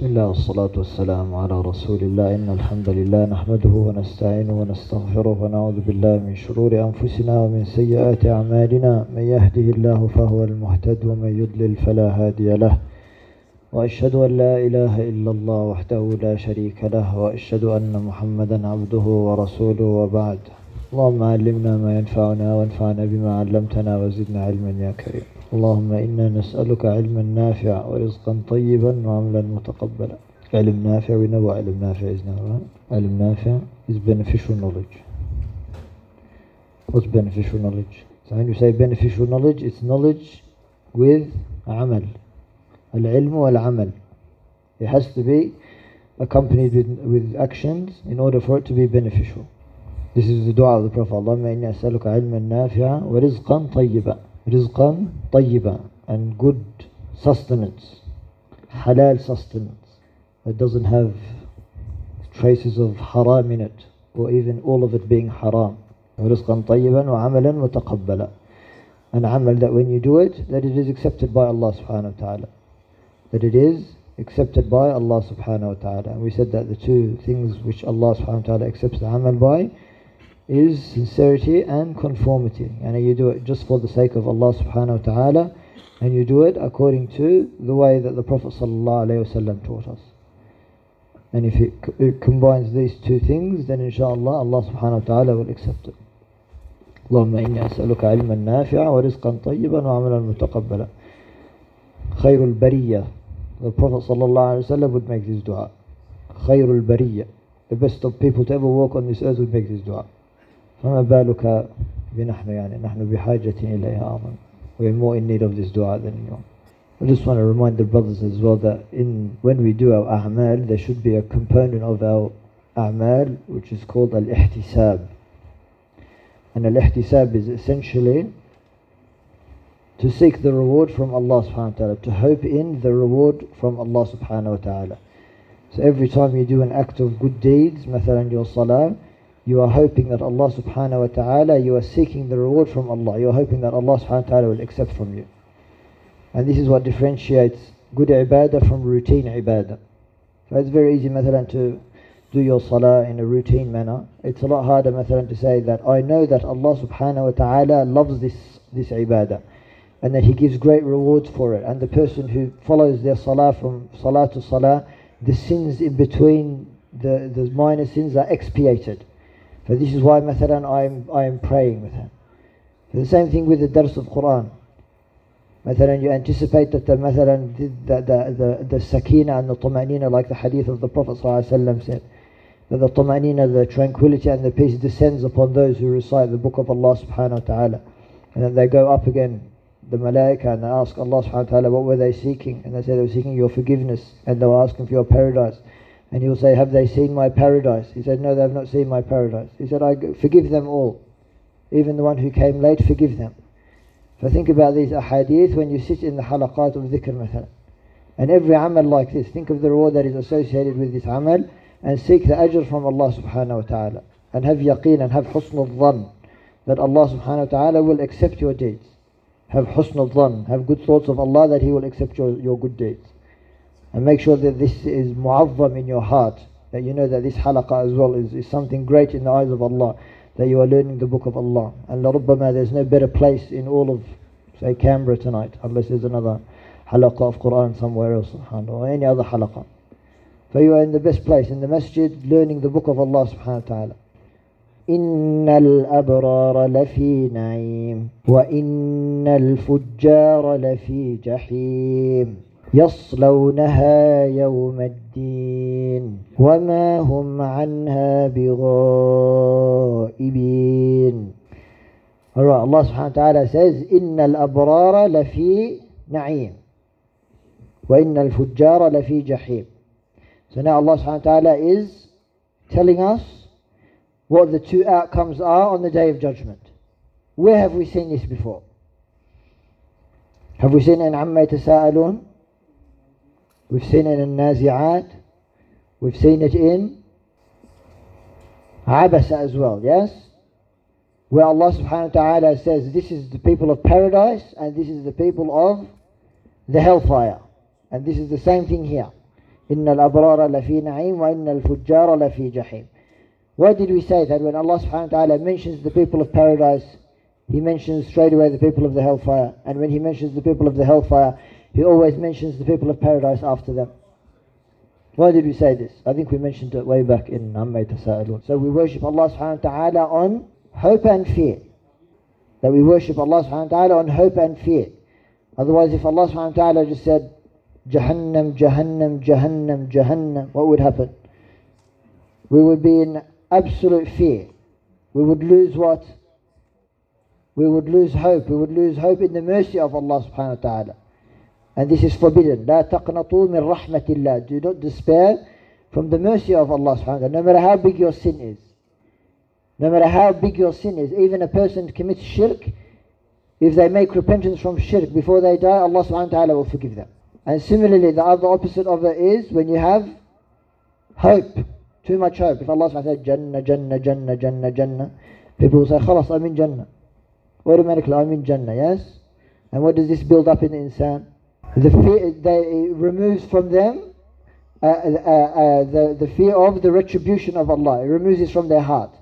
بسم الله والصلاة والسلام على رسول الله. إن الحمد لله نحمده ونستعينه ونستغفره ونعوذ بالله من شرور أنفسنا ومن سيئات أعمالنا. من يهده الله فهو المهتد ومن يضلل فلا هادي له. وأشهد أن لا إله إلا الله وحده لا شريك له. وأشهد أن محمدا عبده ورسوله وبعد. اللهم علمنا ما ينفعنا وانفعنا بما علمتنا وزدنا علما يا كريم. اللهم إنا نسألك علما نافعا ورزقا طيبا وعملا متقبلا علم نافع we علم نافع right علم نافع is beneficial knowledge what's beneficial knowledge so when you say beneficial knowledge it's knowledge with عمل العلم والعمل it has to be accompanied with, with actions in order for it to be beneficial this is the dua of the Prophet اللهم إني أسألك علما نافعا ورزقا طيبا رزقا طيبا and good sustenance halal sustenance that doesn't have traces of haram in it or even all of it being haram رزقا طيبا وعملا متقبلا an amal that when you do it that it is accepted by Allah subhanahu wa ta'ala that it is accepted by Allah subhanahu wa ta'ala and we said that the two things which Allah subhanahu wa ta'ala accepts the amal by is sincerity and conformity. And you do it just for the sake of Allah subhanahu wa ta'ala and you do it according to the way that the Prophet sallallahu alayhi wasallam taught us. And if it, it combines these two things then inshallah Allah subhanahu wa ta'ala will accept it. اللهم إني أسألك علما نافعا ورزقا طيبا وعملا متقبلا خير البرية The Prophet sallallahu alayhi wasallam would make this dua خير البرية The best of people to ever walk on this earth would make this dua فما بالك بنحن يعني نحن بحاجة إليها أظن We're more in need of this dua than anyone. I just want to remind the brothers as well that in when we do our a'mal there should be a component of our a'mal which is called al-ihtisab and al-ihtisab is essentially to seek the reward from Allah subhanahu wa ta'ala to hope in the reward from Allah subhanahu wa ta'ala so every time you do an act of good deeds مثلا your salah you are hoping that Allah subhanahu wa ta'ala, you are seeking the reward from Allah. You are hoping that Allah subhanahu wa ta'ala will accept from you. And this is what differentiates good ibadah from routine ibadah. So it's very easy, مثلا, to do your salah in a routine manner. It's a lot harder, مثلا, to say that I know that Allah subhanahu wa ta'ala loves this, this ibadah. And that He gives great rewards for it. And the person who follows their salah from salah to salah, the sins in between, the, the minor sins are expiated. So this is why مثلا I'm, I'm praying with him. The same thing with the dars of Quran. مثلا you anticipate that the مثلا the, the, the, the sakina and the طمأنينة like the hadith of the Prophet ﷺ said that the طمأنينة, the tranquility and the peace descends upon those who recite the book of Allah subhanahu wa ta'ala. And then they go up again, the malaika, and they ask Allah subhanahu wa ta'ala what were they seeking? And they say they were seeking your forgiveness and they were asking for your paradise. And he will say, Have they seen my paradise? He said, No, they have not seen my paradise. He said, I forgive them all. Even the one who came late, forgive them. So think about these ahadith when you sit in the halaqat of dhikr مثلا. And every amal like this, think of the reward that is associated with this amal and seek the ajr from Allah subhanahu wa ta'ala. And have yaqeen and have husn al-dhan that Allah subhanahu wa ta'ala will accept your deeds. Have husn al-dhan, have good thoughts of Allah that He will accept your, your good deeds. And make sure that this is mu'azzam in your heart. That you know that this halaqah as well is, is something great in the eyes of Allah. That you are learning the book of Allah. And لربما there's no better place in all of, say, Canberra tonight. Unless there's another halaqah of Quran somewhere else. Or any other halaqah. So you are in the best place, in the masjid, learning the book of Allah subhanahu wa ta'ala. إن الأبرار لفي نعيم وإن الفجار لفي جحيم يصلونها يوم الدين وما هم عنها بغائبين subhanahu wa ta'ala says إن الأبرار لفي نعيم وإن الفجار لفي جحيم So now Allah subhanahu wa ta'ala is telling us what the two outcomes are on the day of judgment. Where have we seen this before? Have we seen in عما يتساءلون? We've seen it in Nazi'at. We've seen it in Abasa as well, yes? Where Allah subhanahu wa ta'ala says, this is the people of paradise and this is the people of the hellfire. And this is the same thing here. إن الأبرار لفي نعيم وإن الفجار لفي جحيم Why did we say that when Allah subhanahu wa ta'ala mentions the people of paradise, He mentions straight away the people of the hellfire. And when He mentions the people of the hellfire, he always mentions the people of paradise after them. Why did we say this? I think we mentioned it way back in Amma Tasa'alun. So we worship Allah subhanahu wa ta'ala on hope and fear. That we worship Allah subhanahu wa ta'ala on hope and fear. Otherwise, if Allah subhanahu wa ta'ala just said, Jahannam, Jahannam, Jahannam, Jahannam, what would happen? We would be in absolute fear. We would lose what? We would lose hope. We would lose hope in the mercy of Allah subhanahu wa ta'ala. And this is forbidden. لا تقنطوا من رحمة الله. Do not despair from the mercy of Allah subhanahu wa ta'ala. No matter how big your sin is. No matter how big your sin is. Even a person commits shirk. If they make repentance from shirk before they die, Allah subhanahu wa ta'ala will forgive them. And similarly, the other opposite of it is when you have hope. Too much hope. If Allah subhanahu wa ta'ala said Jannah, Jannah, Jannah, Jannah, Jannah, people will say, Khalas, I'm in Jannah. Automatically, I'm in Jannah, yes? And what does this build up in the insan? The fear, they, it removes from them uh, uh, uh, the, the fear of the retribution of Allah. It removes it from their heart.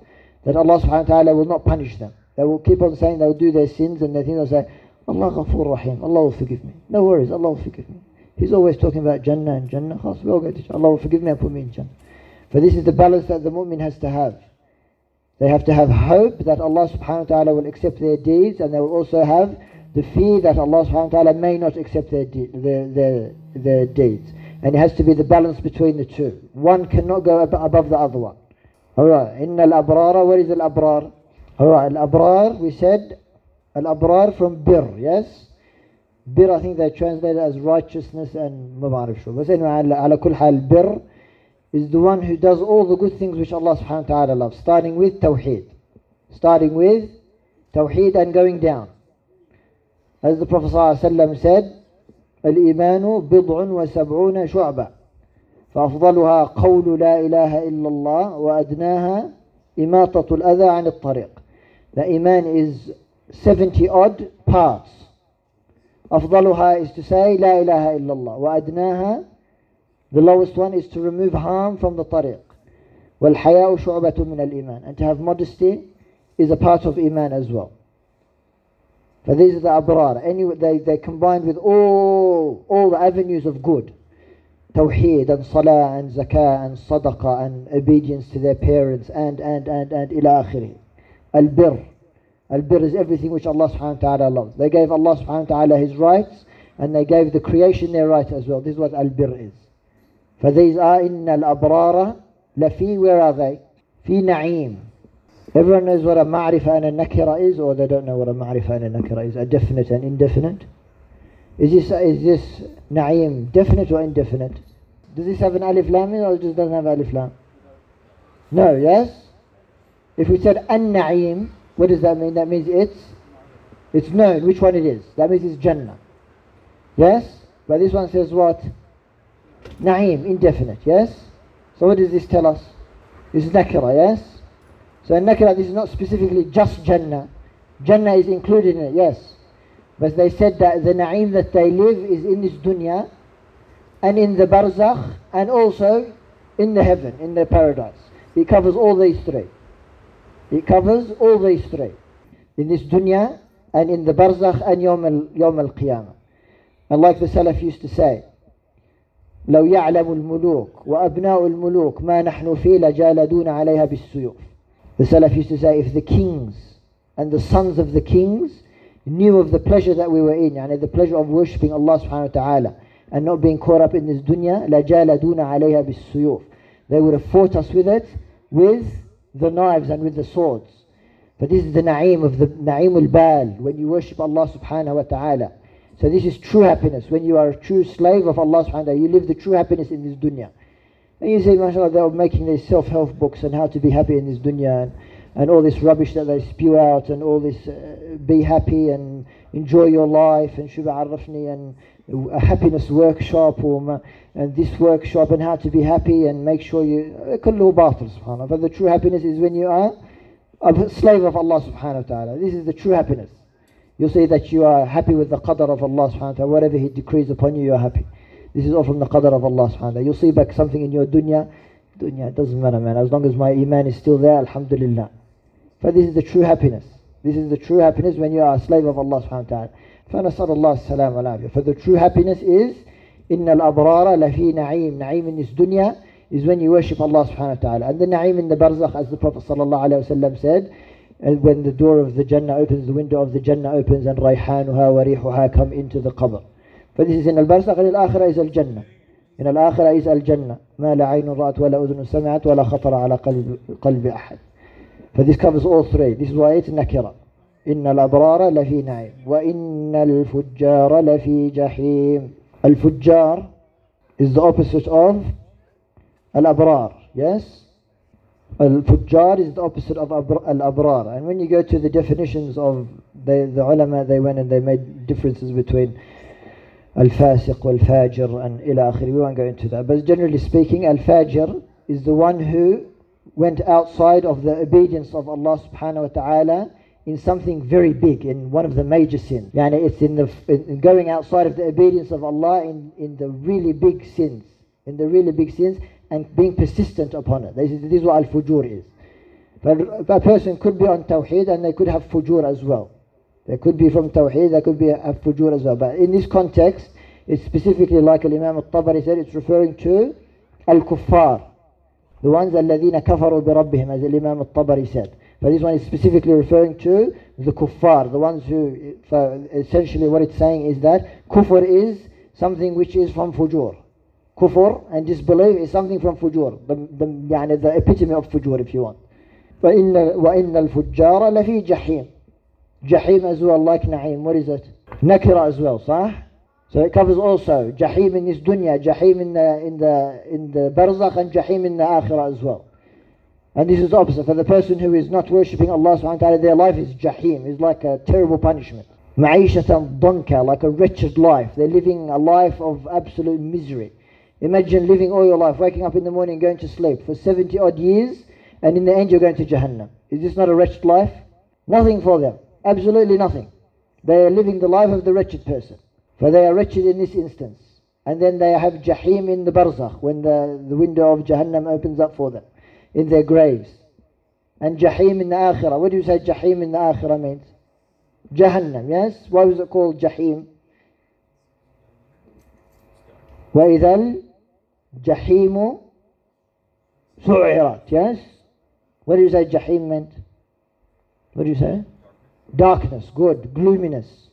That Allah subhanahu wa ta'ala will not punish them. They will keep on saying they'll do their sins and they think they'll say, Allah ghafoor rahim, Allah will forgive me. No worries, Allah will forgive me. He's always talking about Jannah and Jannah. We all go to Jannah. Allah will forgive me and put me in Jannah. For this is the balance that the mu'min has to have. They have to have hope that Allah subhanahu wa ta'ala will accept their deeds and they will also have the fear that Allah subhanahu wa ta'ala may not accept their, de- their, their, their deeds. And it has to be the balance between the two. One cannot go ab- above the other one. Alright, inna al-abrar, what is al-abrar? Alright, al-abrar, we said al-abrar from bir, yes? Bir, I think they translate as righteousness and mabarif sure. But anyway, ala hal, bir is the one who does all the good things which Allah subhanahu wa ta'ala loves, starting with tawheed. Starting with tawheed and going down. As the Prophet ﷺ said, الإيمان بضع وسبعون شعبة فأفضلها قول لا إله إلا الله وأدناها إماطة الأذى عن الطريق. The Iman is 70 odd parts. أفضلها is to say لا إله إلا الله وأدناها The lowest one is to remove harm from the طريق. والحياء شعبة من الإيمان. And to have modesty is a part of Iman as well. For these are the abrar. Anyway, they, they combined with all, all the avenues of good. Tawheed and salah and zakah and sadaqah and obedience to their parents and, and, and, and ila akhiri. Al-bir. Al-bir is everything which Allah subhanahu wa ta'ala loves. They gave Allah subhanahu wa ta'ala His rights and they gave the creation their rights as well. This is what al-bir is. For these are inna al-abrara lafi, where are they? Fi na'im. Everyone knows what a ma'rifa and a nakira is, or they don't know what a ma'rifa and a nakira is, a definite and indefinite. Is this, is this na'im definite or indefinite? Does this have an alif lam or it just doesn't have alif lam? No, yes? If we said an na'im, what does that mean? That means it's, it's known which one it is. That means it's Jannah. Yes? But this one says what? Na'im, indefinite, yes? So what does this tell us? This is nakira, yes? So nakira, this is not specifically just Jannah. Jannah is included in it, yes. But they said that the na'im that they live is in this dunya and in the barzakh and also in the heaven, in the paradise. It covers all these three. It covers all these three. In this dunya and in the barzakh and yawm al-qiyamah. And like the Salaf used to say, لو يعلم الملوك وأبناء الملوك ما نحن فيه لجالدون عليها بالسيوف The Salaf used to say, if the kings and the sons of the kings knew of the pleasure that we were in, يعني the pleasure of worshipping Allah subhanahu wa ta'ala and not being caught up in this dunya, لَجَالَدُونَ عَلَيْهَا بِالسُّيُوفِ They would have fought us with it, with the knives and with the swords. But this is the na'im of the na'im al-bal, when you worship Allah subhanahu wa ta'ala. So this is true happiness. When you are a true slave of Allah subhanahu wa ta'ala, you live the true happiness in this dunya. And you see, mashallah, they're making these self-help books and how to be happy in this dunya and, and all this rubbish that they spew out and all this uh, be happy and enjoy your life and shuba arrafni and a happiness workshop or and this workshop and how to be happy and make sure you kullu batil subhanahu but the true happiness is when you are a slave of Allah subhanahu wa ta'ala. This is the true happiness. You say that you are happy with the qadr of Allah subhanahu wa ta'ala. Whatever he decrees upon you you're happy. This is all from the qadr of Allah subhanahu wa ta'ala. You'll see back something in your dunya. Dunya, it doesn't matter, man. As long as my iman is still there, alhamdulillah. But this is the true happiness. This is the true happiness when you are a slave of Allah subhanahu wa ta'ala. فنسأل الله السلام والعافية. For the true happiness is إن الأبرار لفي نعيم. Na'im in this dunya is when you worship Allah subhanahu wa ta'ala. And the na'im in the barzakh, as the Prophet sallallahu alayhi wasallam said, and when the door of the Jannah opens, the window of the Jannah opens, and rayhanuha wa rihuha come into the qabr. Is in al-barzakh, and al-akhirah is al-Jannah. In al-akhirah is al-Jannah. ما لا عين رأت ولا أذن سمعت ولا خطر على قلب, قلب أحد. This covers all three. This is why nakira. إن الأبرار لفي نعيم وإن الفجار لفي جحيم الفجار is the opposite of الأبرار yes Al-Fujjar is the opposite of Al-Abrar. And when you go to the definitions of the, the ulama, they went and they made differences between Wal-Fajr and ila akhiri. We won't go into that. But generally speaking, Al-Fajr is the one who went outside of the obedience of Allah subhanahu wa ta'ala in something very big, in one of the major sins. Yani it's in the in going outside of the obedience of Allah in, in the really big sins. In the really big sins and being persistent upon it. This is, this is what al-fujur is. But a person could be on tawheed and they could have fujur as well. They could be from tawheed, they could be a fujur as well. But in this context, it's specifically like Imam al-Tabari said, it's referring to al-kuffar. The ones الذين كفروا بربهم as Imam al-Tabari said. But this one is specifically referring to the kuffar, the ones who, essentially what it's saying is that kufr is something which is from fujur. Kufr and disbelief is something from fujur, the, the, يعني the epitome of fujur if you want. وإن, وإن الفجار لفي جحيم. Jahim as well, like Na'im. What is it? Nakira as well, صح? So it covers also Jahim in this dunya, Jahim in the, in the, in the barzakh and Jahim in the akhirah as well. And this is opposite. For the person who is not worshipping Allah subhanahu wa ta'ala, their life is Jahim, is like a terrible punishment. Ma'ishatan donka, like a wretched life. They're living a life of absolute misery. Imagine living all your life, waking up in the morning, going to sleep for 70 odd years, and in the end you're going to Jahannam. Is this not a wretched life? Nothing for them Absolutely nothing. They are living the life of the wretched person. For they are wretched in this instance. And then they have Jahim in the Barzakh, when the, the window of Jahannam opens up for them, in their graves. And Jahim in the Akhirah. What do you say Jahim in the Akhirah means? Jahannam, yes? Why was it called Jahim? وإذا الجحيم سعرت yes what do you say jahim meant what do you say darkness good gloominess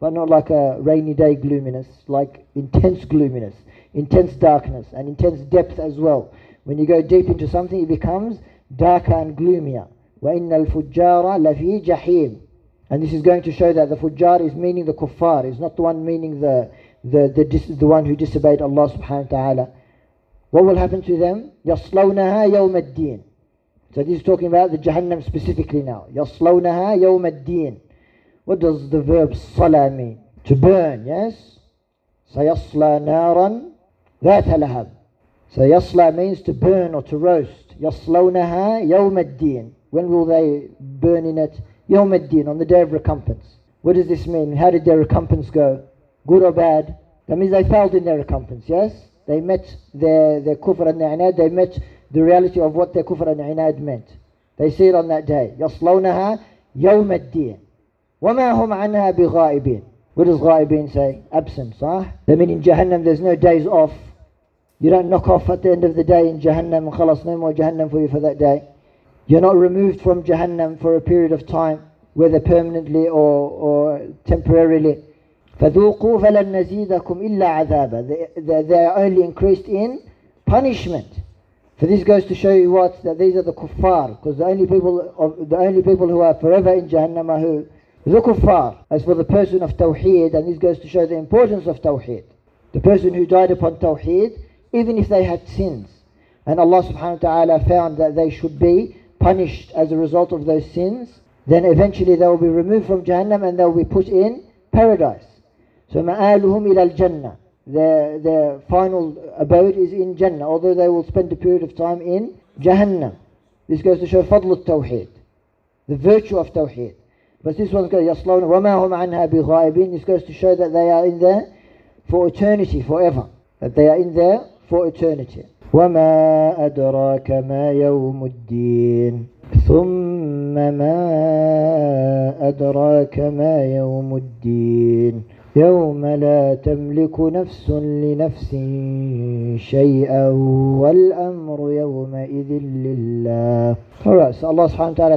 but not like a rainy day gloominess like intense gloominess intense darkness and intense depth as well when you go deep into something it becomes darker and gloomier وإن الفجار لفي جحيم and this is going to show that the fujjar is meaning the kuffar is not the one meaning the the, the, the one who disobeyed Allah subhanahu wa ta'ala what will happen to them? يَصْلَوْنَهَا يَوْمَ الدِّينِ So this is talking about the Jahannam specifically now. يَصْلَوْنَهَا يَوْمَ الدِّينِ What does the verb صَلَى mean? To burn, yes? سَيَصْلَى نَارًا ذَاتَ لَهَبٍ So يَصْلَى means to burn or to roast. يَصْلَوْنَهَا يَوْمَ الدِّينِ When will they burn in it? يَوْمَ الدِّينِ On the day of recompense. What does this mean? How did their recompense go? Good or bad? That means they failed in their recompense, yes? They met their, their kufr and their inad, they met the reality of what their kufr and inad meant. They see it on that day. يَصْلَوْنَهَا يَوْمَ الدِّينِ وَمَا هُمْ عَنْهَا بِغَائِبِينَ What does غائبين say? Absent, صح? They mean in Jahannam there's no days off. You don't knock off at the end of the day in Jahannam and khalas, no more Jahannam for you for that day. You're not removed from Jahannam for a period of time, whether permanently or, or temporarily. فذوقوا فلن نزيدكم إلا عذابا they, they are only increased in punishment So this goes to show you what that these are the kuffar, because the only people of, the only people who are forever in Jahannam are who the kuffar. As for the person of tawheed, and this goes to show the importance of tawheed. The person who died upon tawheed, even if they had sins, and Allah Subhanahu wa Taala found that they should be punished as a result of those sins, then eventually they will be removed from Jahannam and they will be put in paradise. So ma'aluhum ila al-jannah Their, their final abode is in Jannah, although they will spend a period of time in Jahannam. This goes to show فضل التوحيد, the virtue of Tawheed. But this one goes, يصلون وما هم عنها بغائبين. This goes to show that they are in there for eternity, forever. that they are in there for eternity وما أدراك ما يوم الدين ثم ما أدراك ما يوم الدين يوم لا تملك نفس لنفس شيئا والأمر يومئذ لله Alright, so Allah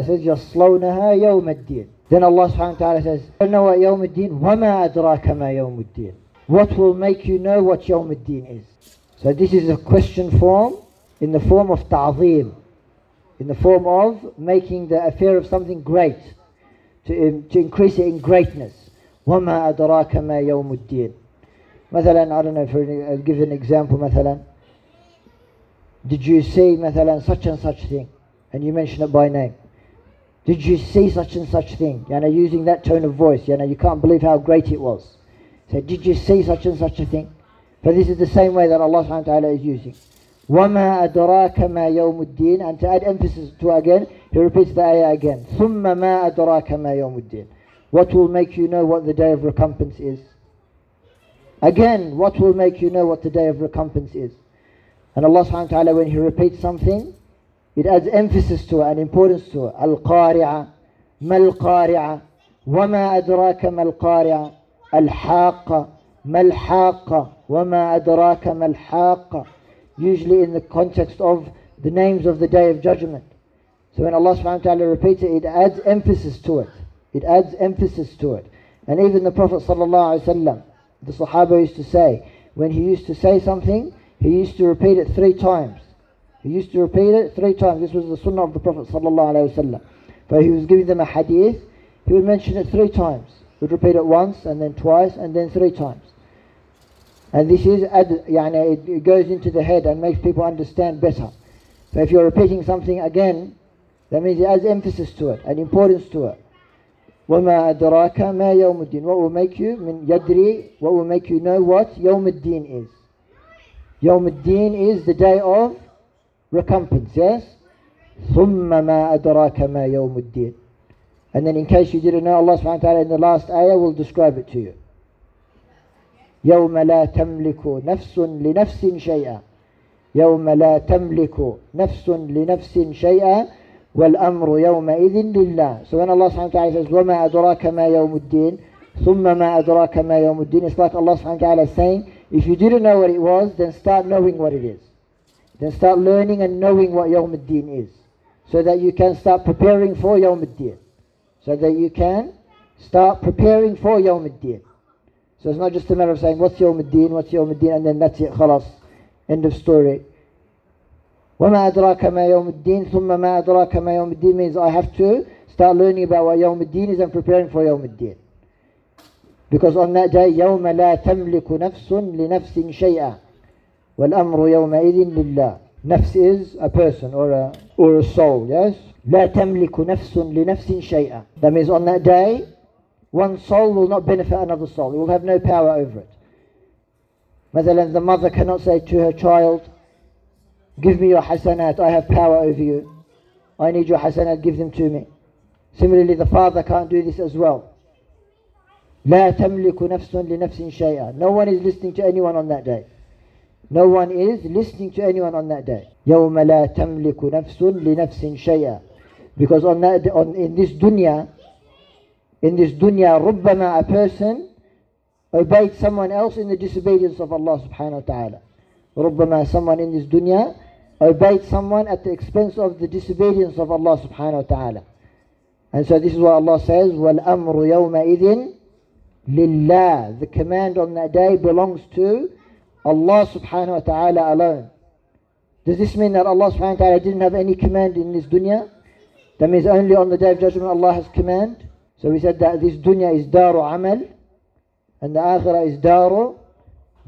says يصلونها يوم الدين Then Allah wa ta'ala says know what يوم الدين وما أدراك ما يوم الدين What will make you know what يوم الدين is So this is a question form in the form of ta'zeem in the form of making the affair of something great to, to increase it in greatness وما أدراك ما يوم الدين مثلا I don't know for I'll give an example مثلا did you see مثلا such and such thing and you mention it by name did you see such and such thing you know using that tone of voice you know you can't believe how great it was so did you see such and such a thing but this is the same way that Allah subhanahu wa ta'ala is using وما أدراك ما يوم الدين and to add emphasis to again he repeats the ayah again ثم ما أدراك ما يوم الدين what will make you know what the day of recompense is? Again, what will make you know what the day of recompense is? And Allah subhanahu wa ta'ala, when He repeats something, it adds emphasis to it and importance to it. Al-Qari'ah, Mal-Qari'ah, وما أدراك ما القارعة الحاقة ما الحاقة وما أدراك ما الحاقة usually in the context of the names of the day of judgment so when Allah subhanahu wa ta'ala repeats it it adds emphasis to it it adds emphasis to it. And even the Prophet ﷺ, the Sahaba used to say, when he used to say something, he used to repeat it three times. He used to repeat it three times. This was the sunnah of the Prophet ﷺ. But he was giving them a hadith, he would mention it three times. He would repeat it once, and then twice, and then three times. And this is, يعني, it goes into the head and makes people understand better. So if you're repeating something again, that means it adds emphasis to it and importance to it. وما أدراك ما يوم الدين what will make you من يدري what will make you know what يوم الدين is يوم الدين is the day of recompense yes ثم ما أدراك ما يوم الدين and then in case you didn't know Allah wa ta'ala in the last ayah will describe it to you يوم لا تملك نفس لنفس شيئا يوم لا تملك نفس لنفس شيئا والأمر يومئذ لله so when Allah subhanahu wa ta'ala says وما أدراك ما يوم الدين ثم ما أدراك ما يوم الدين it's like Allah subhanahu wa ta'ala is saying if you didn't know what it was then start knowing what it is then start learning and knowing what يوم الدين is so that you can start preparing for يوم الدين so that you can start preparing for يوم الدين so it's not just a matter of saying what's يوم الدين what's يوم الدين and then that's it خلاص end of story وما أدراك ما يوم الدين ثم ما أدراك ما يوم الدين means I have to start learning about what يوم الدين is and preparing for يوم الدين because on that day يوم لا تملك نفس لنفس شيئا والأمر يومئذ لله نفس is a person or a, or a soul yes لا تملك نفس لنفس شيئا that means on that day one soul will not benefit another soul it will have no power over it مثلا the mother cannot say to her child Give me your hasanat, I have power over you. I need your hasanat, give them to me. Similarly, the father can't do this as well. لا تملك نفس لنفس شيئا. No one is listening to anyone on that day. No one is listening to anyone on that day. يوم لا تملك نفس لنفس شيئا. Because on that, on, in this dunya, in this dunya, ربما a person obeyed someone else in the disobedience of Allah subhanahu wa ta'ala. ربما someone in this dunya obeyed someone at the expense of the disobedience of Allah subhanahu wa ta'ala. And so this is what Allah says, وَالْأَمْرُ يَوْمَئِذٍ لِلَّهِ The command on that day belongs to Allah subhanahu wa ta'ala alone. Does this mean that Allah subhanahu wa ta'ala didn't have any command in this dunya? That means only on the day of judgment Allah has command. So we said that this dunya is daru amal and the akhirah is daru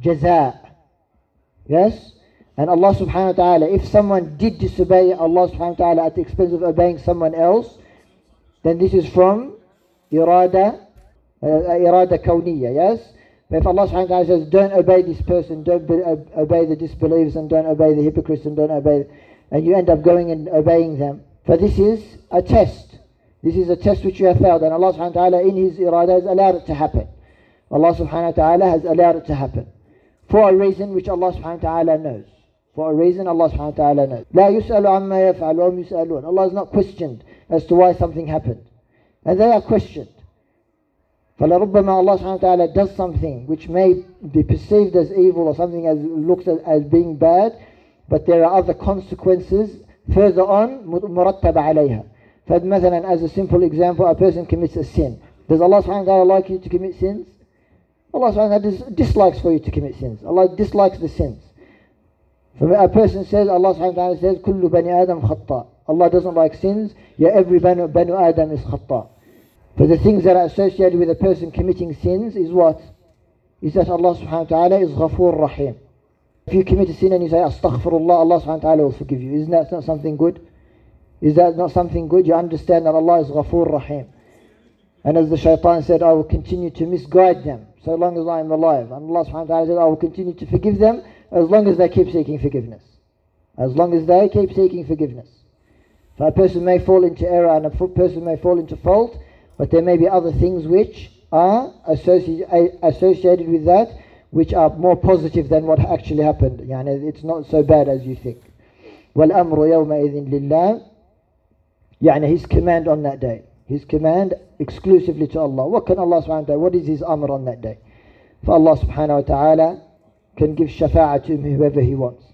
jaza. Yes? And Allah subhanahu wa ta'ala, if someone did disobey Allah subhanahu wa ta'ala at the expense of obeying someone else, then this is from irada, uh, irada kawniya, yes? But if Allah subhanahu wa ta'ala says, don't obey this person, don't be, uh, obey the disbelievers and don't obey the hypocrites and don't obey, and you end up going and obeying them. For this is a test. This is a test which you have failed and Allah subhanahu wa ta'ala in His irada has allowed it to happen. Allah subhanahu wa ta'ala has allowed it to happen. for a reason which Allah subhanahu wa ta'ala knows. For a reason Allah subhanahu wa ta'ala knows. لا يسأل عما يفعل وهم يسألون. Allah is not questioned as to why something happened. And they are questioned. فلربما Allah subhanahu wa ta'ala does something which may be perceived as evil or something as looks as, as being bad, but there are other consequences further on مرتب عليها. فمثلا as a simple example, a person commits a sin. Does Allah subhanahu wa ta'ala like you to commit sins? Allah subhanahu wa ta'ala dislikes for you to commit sins. Allah dislikes the sins. A person says, Allah subhanahu wa ta'ala says, Kullu bani Adam khatta. Allah doesn't like sins, yet every bani, banu Adam is khatta. But the things that are associated with a person committing sins is what? Is that Allah subhanahu wa ta'ala is ghafoor rahim. If you commit a sin and you say, Astaghfirullah, Allah subhanahu wa ta'ala will forgive you. Isn't that not something good? Is that not something good? You understand that Allah is ghafoor rahim. And as the shaitan said, I will continue to misguide them so long as I am alive. And Allah subhanahu wa ta'ala said, I will continue to forgive them as long as they keep seeking forgiveness. As long as they keep seeking forgiveness. So a person may fall into error and a person may fall into fault, but there may be other things which are associated with that, which are more positive than what actually happened. Yani it's not so bad as you think. وَالْأَمْرُ يَوْمَئِذٍ لِلَّهِ يعني his command on that day. His command exclusively to Allah. What can Allah subhanahu wa ta'ala, what is his amr on that day? For Allah subhanahu wa ta'ala can give shafa'ah to whoever he wants.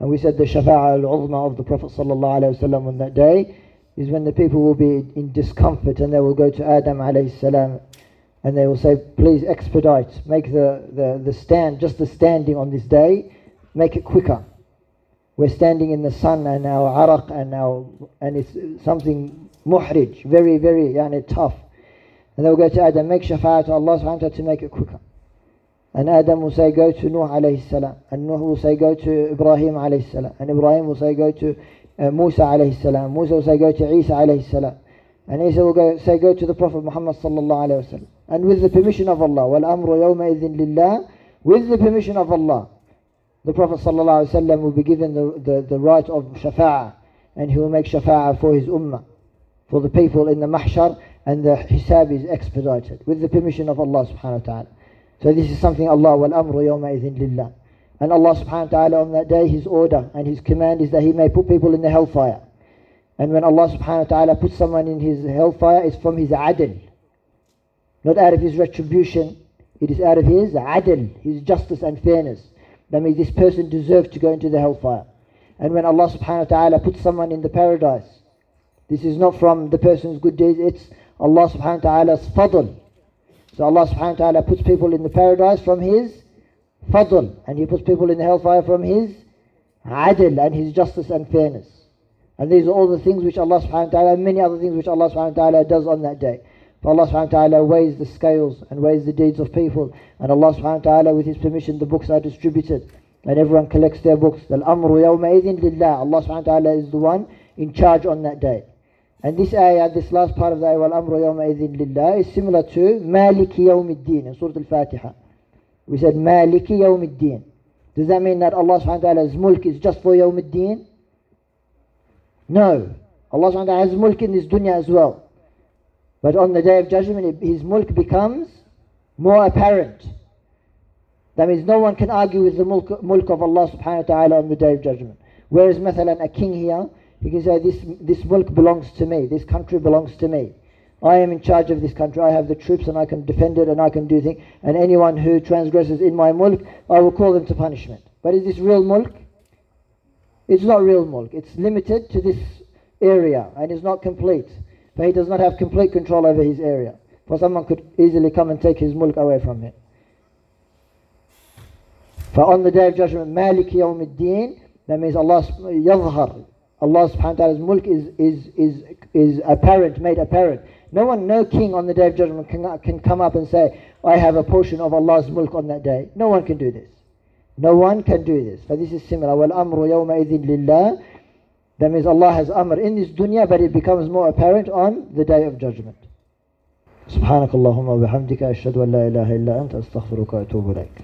And we said the shafa'ah al-uzma of the Prophet sallallahu on that day is when the people will be in discomfort and they will go to Adam alayhi and they will say, please expedite, make the, the, the stand, just the standing on this day, make it quicker. We're standing in the sun and our araq and our, and it's something muhrij, very, very yani, tough. And they will go to Adam, make shafa'ah to Allah subhanahu wa ta'ala to make it quicker. أن آدم وسايقوت نوح عليه السلام أن نوح وسايقوت إبراهيم عليه السلام أن إبراهيم وسايقوت موسى عليه السلام موسى وسايقوت عيسى عليه السلام أن عيسى وسايقوت the Prophet محمد صلى الله عليه وسلم and with the permission of Allah والأمر يومئذ لله with the permission of Allah the Prophet صلى الله عليه وسلم will be given the, the, the right of شفاعة and he will make شفاعة for his ummah for the people in the mahshar and the hisab is expedited with the permission of Allah subhanahu wa ta'ala So this is something Allah wal amru yawma lillah. And Allah subhanahu wa ta'ala on that day, His order and His command is that He may put people in the hellfire. And when Allah subhanahu wa ta'ala puts someone in His hellfire, it's from His adl. Not out of His retribution, it is out of His adl, His justice and fairness. That means this person deserves to go into the hellfire. And when Allah subhanahu wa ta'ala puts someone in the paradise, this is not from the person's good deeds, it's Allah subhanahu wa ta'ala's fadl. So Allah subhanahu wa ta'ala puts people in the paradise from His fadl and he puts people in the hellfire from his adl and his justice and fairness. And these are all the things which Allah subhanahu wa ta'ala and many other things which Allah subhanahu wa ta'ala does on that day. For Allah subhanahu wa ta'ala weighs the scales and weighs the deeds of people and Allah subhanahu wa ta'ala with his permission the books are distributed and everyone collects their books. Al-amru yawma'idhin lillah. Allah subhanahu wa ta'ala is the one in charge on that day. And this ayah, this last part of the ayah, Al-amru yawma'idhin lillah is similar to Maliki yawmiddin in Surah Al-Fatiha. We said Maliki Yawmiddin. Does that mean that Allah subhanahu wa ta'ala's mulk is just for Yawmiddin? No. Allah subhanahu wa ta'ala has mulk in this dunya as well. But on the day of judgment, his mulk becomes more apparent. That means no one can argue with the mulk, mulk of Allah subhanahu wa ta'ala on the day of judgment. Whereas, مثلا, a king here, he can say, this, this mulk belongs to me, this country belongs to me. I am in charge of this country. I have the troops and I can defend it and I can do things. And anyone who transgresses in my mulk, I will call them to punishment. But is this real mulk? It's not real mulk. It's limited to this area and is not complete. But he does not have complete control over his area. For someone could easily come and take his mulk away from him. For on the day of judgment, Malik Yawmiddin, that means Allah yadhhar. Allah subhanahu wa ta'ala's mulk is, is, is, is apparent, made apparent. No one, no king on the day of judgment can, can come up and say, I have a portion of Allah's mulk on that day. No one can do this. No one can do this. But this is similar. وَالْأَمْرُ يَوْمَئِذٍ لِلَّهِ That means Allah has amr in this dunya, but it becomes more apparent on the day of judgment. سبحانك اللهم وبحمدك أشهد أن لا إله إلا أنت أستغفرك وأتوب إليك